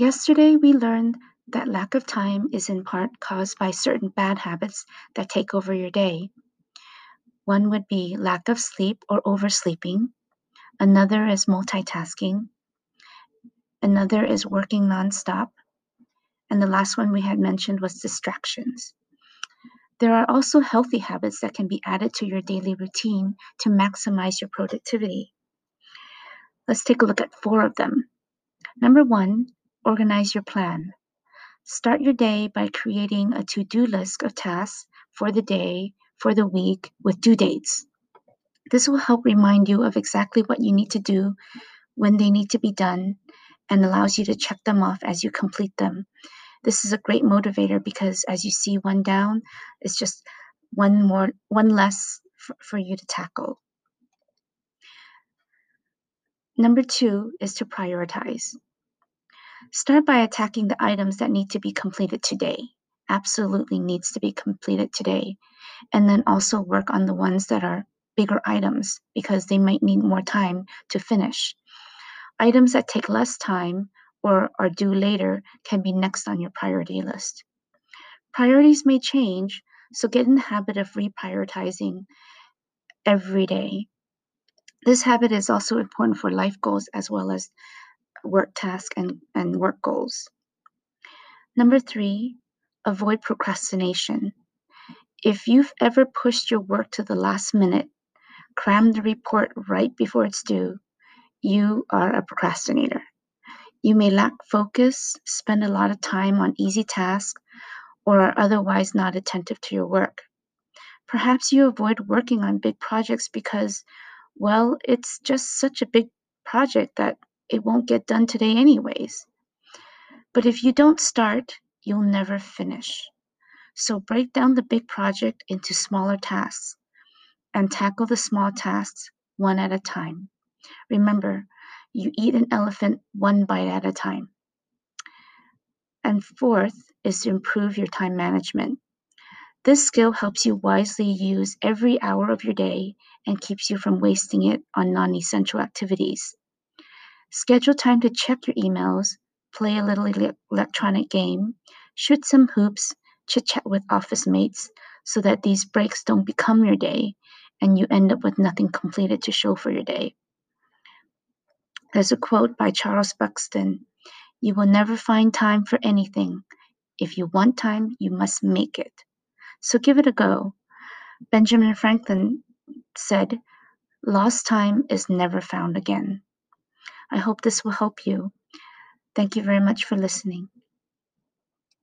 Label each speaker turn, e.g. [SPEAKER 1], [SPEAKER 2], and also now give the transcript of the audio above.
[SPEAKER 1] Yesterday, we learned that lack of time is in part caused by certain bad habits that take over your day. One would be lack of sleep or oversleeping. Another is multitasking. Another is working nonstop. And the last one we had mentioned was distractions. There are also healthy habits that can be added to your daily routine to maximize your productivity. Let's take a look at four of them. Number one, organize your plan. Start your day by creating a to do list of tasks for the day, for the week, with due dates. This will help remind you of exactly what you need to do, when they need to be done, and allows you to check them off as you complete them this is a great motivator because as you see one down, it's just one more, one less for, for you to tackle. Number two is to prioritize. Start by attacking the items that need to be completed today. Absolutely needs to be completed today. And then also work on the ones that are bigger items because they might need more time to finish. Items that take less time or are due later can be next on your priority list. Priorities may change, so get in the habit of reprioritizing every day. This habit is also important for life goals as well as work tasks and, and work goals. Number three, avoid procrastination. If you've ever pushed your work to the last minute, cram the report right before it's due, you are a procrastinator. You may lack focus, spend a lot of time on easy tasks, or are otherwise not attentive to your work. Perhaps you avoid working on big projects because, well, it's just such a big project that it won't get done today, anyways. But if you don't start, you'll never finish. So break down the big project into smaller tasks and tackle the small tasks one at a time. Remember, you eat an elephant one bite at a time. And fourth is to improve your time management. This skill helps you wisely use every hour of your day and keeps you from wasting it on non essential activities. Schedule time to check your emails, play a little electronic game, shoot some hoops, chit chat with office mates so that these breaks don't become your day and you end up with nothing completed to show for your day. There's a quote by Charles Buxton You will never find time for anything. If you want time, you must make it. So give it a go. Benjamin Franklin said, Lost time is never found again. I hope this will help you. Thank you very much for listening.